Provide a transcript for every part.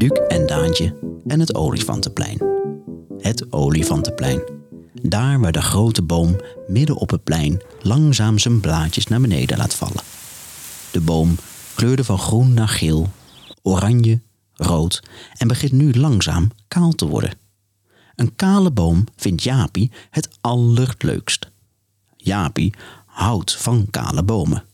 Daantje en het olifantenplein. Het olifantenplein. Daar waar de grote boom midden op het plein langzaam zijn blaadjes naar beneden laat vallen. De boom kleurde van groen naar geel, oranje, rood en begint nu langzaam kaal te worden. Een kale boom vindt Jaapie het allerleukst. Jaapie houdt van kale bomen.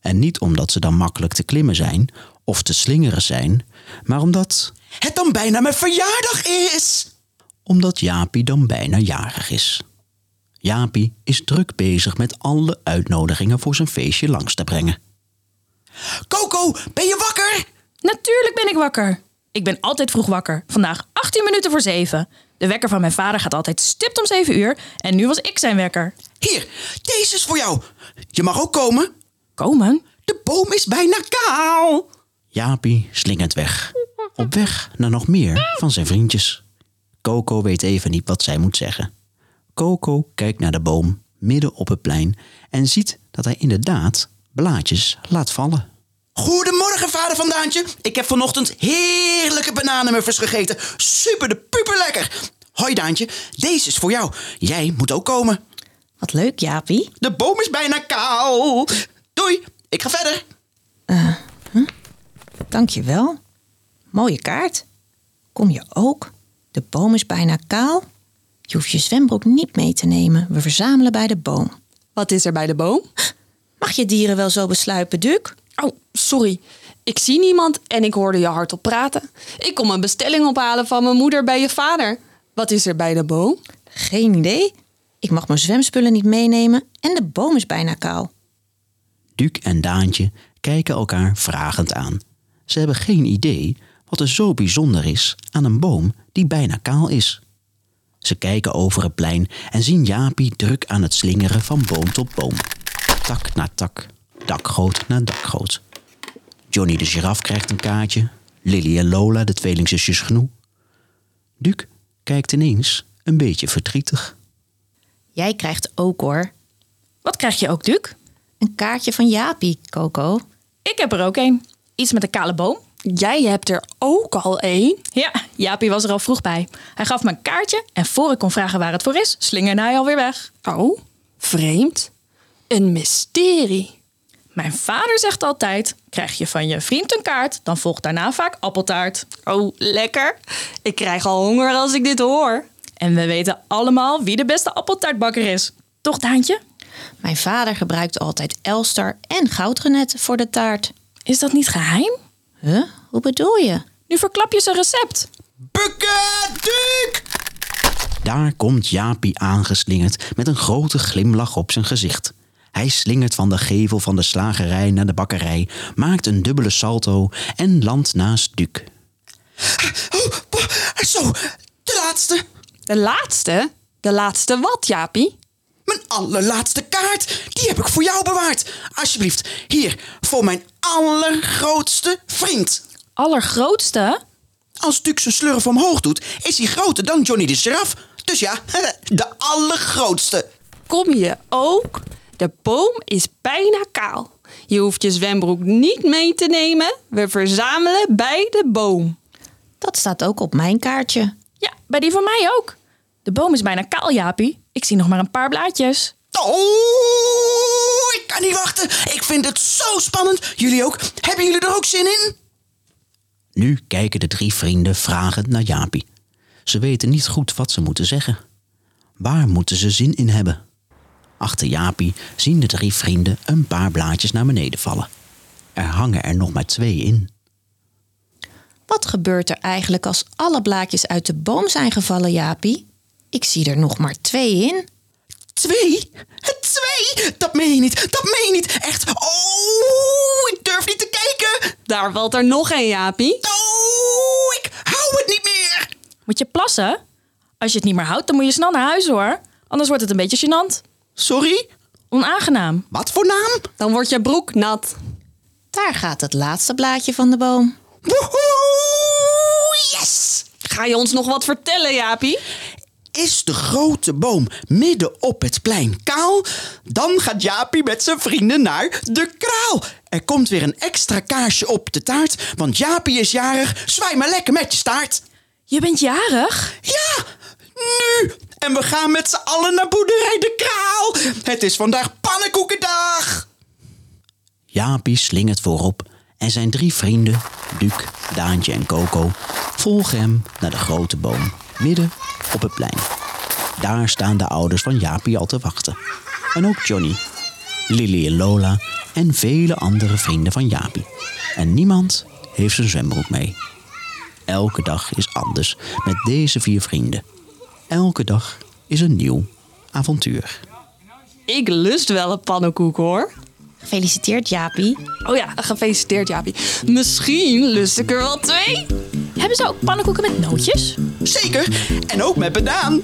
En niet omdat ze dan makkelijk te klimmen zijn of te slingeren zijn, maar omdat. Het dan bijna mijn verjaardag is! Omdat Jaapie dan bijna jarig is. Jaapie is druk bezig met alle uitnodigingen voor zijn feestje langs te brengen. Coco, ben je wakker? Natuurlijk ben ik wakker. Ik ben altijd vroeg wakker. Vandaag 18 minuten voor 7. De wekker van mijn vader gaat altijd stipt om 7 uur. En nu was ik zijn wekker. Hier, deze is voor jou. Je mag ook komen. Komen? De boom is bijna kaal. Jaapie slingert weg. Op weg naar nog meer van zijn vriendjes. Coco weet even niet wat zij moet zeggen. Coco kijkt naar de boom midden op het plein en ziet dat hij inderdaad blaadjes laat vallen. Goedemorgen, vader van Daantje. Ik heb vanochtend heerlijke bananenmuffers gegeten. Super de puper lekker. Hoi Daantje, deze is voor jou. Jij moet ook komen. Wat leuk, Jaapie. De boom is bijna kaal. Doei, ik ga verder. Dank je wel. Mooie kaart. Kom je ook? De boom is bijna kaal. Je hoeft je zwembroek niet mee te nemen. We verzamelen bij de boom. Wat is er bij de boom? Mag je dieren wel zo besluipen, Duc? Oh, sorry. Ik zie niemand en ik hoorde je hardop praten. Ik kom een bestelling ophalen van mijn moeder bij je vader. Wat is er bij de boom? Geen idee. Ik mag mijn zwemspullen niet meenemen en de boom is bijna kaal. Duc en Daantje kijken elkaar vragend aan. Ze hebben geen idee wat er zo bijzonder is aan een boom die bijna kaal is. Ze kijken over het plein en zien Jaapie druk aan het slingeren van boom tot boom. Tak na tak, dakgoot na dakgoot. Johnny de giraf krijgt een kaartje. Lily en Lola, de tweelingzusjes Genoe. Duc kijkt ineens een beetje verdrietig. Jij krijgt ook hoor. Wat krijg je ook, Duc? Een kaartje van Jaapie, Coco. Ik heb er ook een. Iets met een kale boom. Jij hebt er ook al één. Ja, Jaapie was er al vroeg bij. Hij gaf me een kaartje en voor ik kon vragen waar het voor is, slingerde hij alweer weg. Oh, vreemd. Een mysterie. Mijn vader zegt altijd: krijg je van je vriend een kaart, dan volgt daarna vaak appeltaart. Oh, lekker. Ik krijg al honger als ik dit hoor. En we weten allemaal wie de beste appeltaartbakker is. Toch, Daantje? Mijn vader gebruikt altijd Elstar en goudrenet voor de taart. Is dat niet geheim? Huh? Hoe bedoel je? Nu verklap je zijn recept. Bukken, Duc! Daar komt Jaapie aangeslingerd met een grote glimlach op zijn gezicht. Hij slingert van de gevel van de slagerij naar de bakkerij, maakt een dubbele salto en landt naast Duc. Oh, bo- zo, de laatste. De laatste? De laatste wat, Jaapie? Mijn allerlaatste kaart. Die heb ik voor jou bewaard. Alsjeblieft, hier, voor mijn allergrootste vriend. Allergrootste? Als Duc zijn slurf omhoog doet, is hij groter dan Johnny de Giraf. Dus ja, de allergrootste. Kom je ook? De boom is bijna kaal. Je hoeft je zwembroek niet mee te nemen. We verzamelen bij de boom. Dat staat ook op mijn kaartje. Ja, bij die van mij ook. De boom is bijna kaal, Jaapie. Ik zie nog maar een paar blaadjes. Oh, ik kan niet wachten. Ik vind het zo spannend. Jullie ook? Hebben jullie er ook zin in? Nu kijken de drie vrienden vragend naar Jaapie. Ze weten niet goed wat ze moeten zeggen. Waar moeten ze zin in hebben? Achter Jaapie zien de drie vrienden een paar blaadjes naar beneden vallen. Er hangen er nog maar twee in. Wat gebeurt er eigenlijk als alle blaadjes uit de boom zijn gevallen, Jaapie? Ik zie er nog maar twee in. Twee? Twee? Dat meen je niet. Dat meen je niet. Echt. Oh, ik durf niet te kijken. Daar valt er nog een, Jaapie. Oh, ik hou het niet meer. Moet je plassen? Als je het niet meer houdt, dan moet je snel naar huis hoor. Anders wordt het een beetje gênant. Sorry? Onaangenaam. Wat voor naam? Dan wordt je broek nat. Daar gaat het laatste blaadje van de boom. Woehoe, yes! Ga je ons nog wat vertellen, Jaapie? Is de grote boom midden op het plein kaal? Dan gaat Jaapie met zijn vrienden naar de kraal. Er komt weer een extra kaarsje op de taart, want Jaapie is jarig. Zwaai maar lekker met je staart. Je bent jarig? Ja, nu! En we gaan met z'n allen naar boerderij de Kraal. Het is vandaag pannenkoekendag. Jaapie slingert voorop en zijn drie vrienden, Duc, Daantje en Coco, volgen hem naar de grote boom midden op het plein. Daar staan de ouders van Jaapie al te wachten. En ook Johnny, Lily en Lola en vele andere vrienden van Jaapie. En niemand heeft zijn zwembroek mee. Elke dag is anders met deze vier vrienden. Elke dag is een nieuw avontuur. Ik lust wel een pannenkoek hoor. Gefeliciteerd, Jaapie. Oh ja, gefeliciteerd Jaapie. Misschien lust ik er wel twee. Hebben ze ook pannenkoeken met nootjes? Zeker, en ook met banaan.